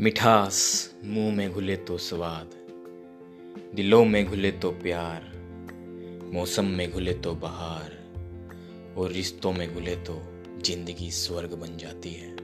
मिठास मुँह में घुले तो स्वाद, दिलों में घुले तो प्यार, मौसम में घुले तो बहार, और रिश्तों में घुले तो ज़िंदगी स्वर्ग बन जाती है।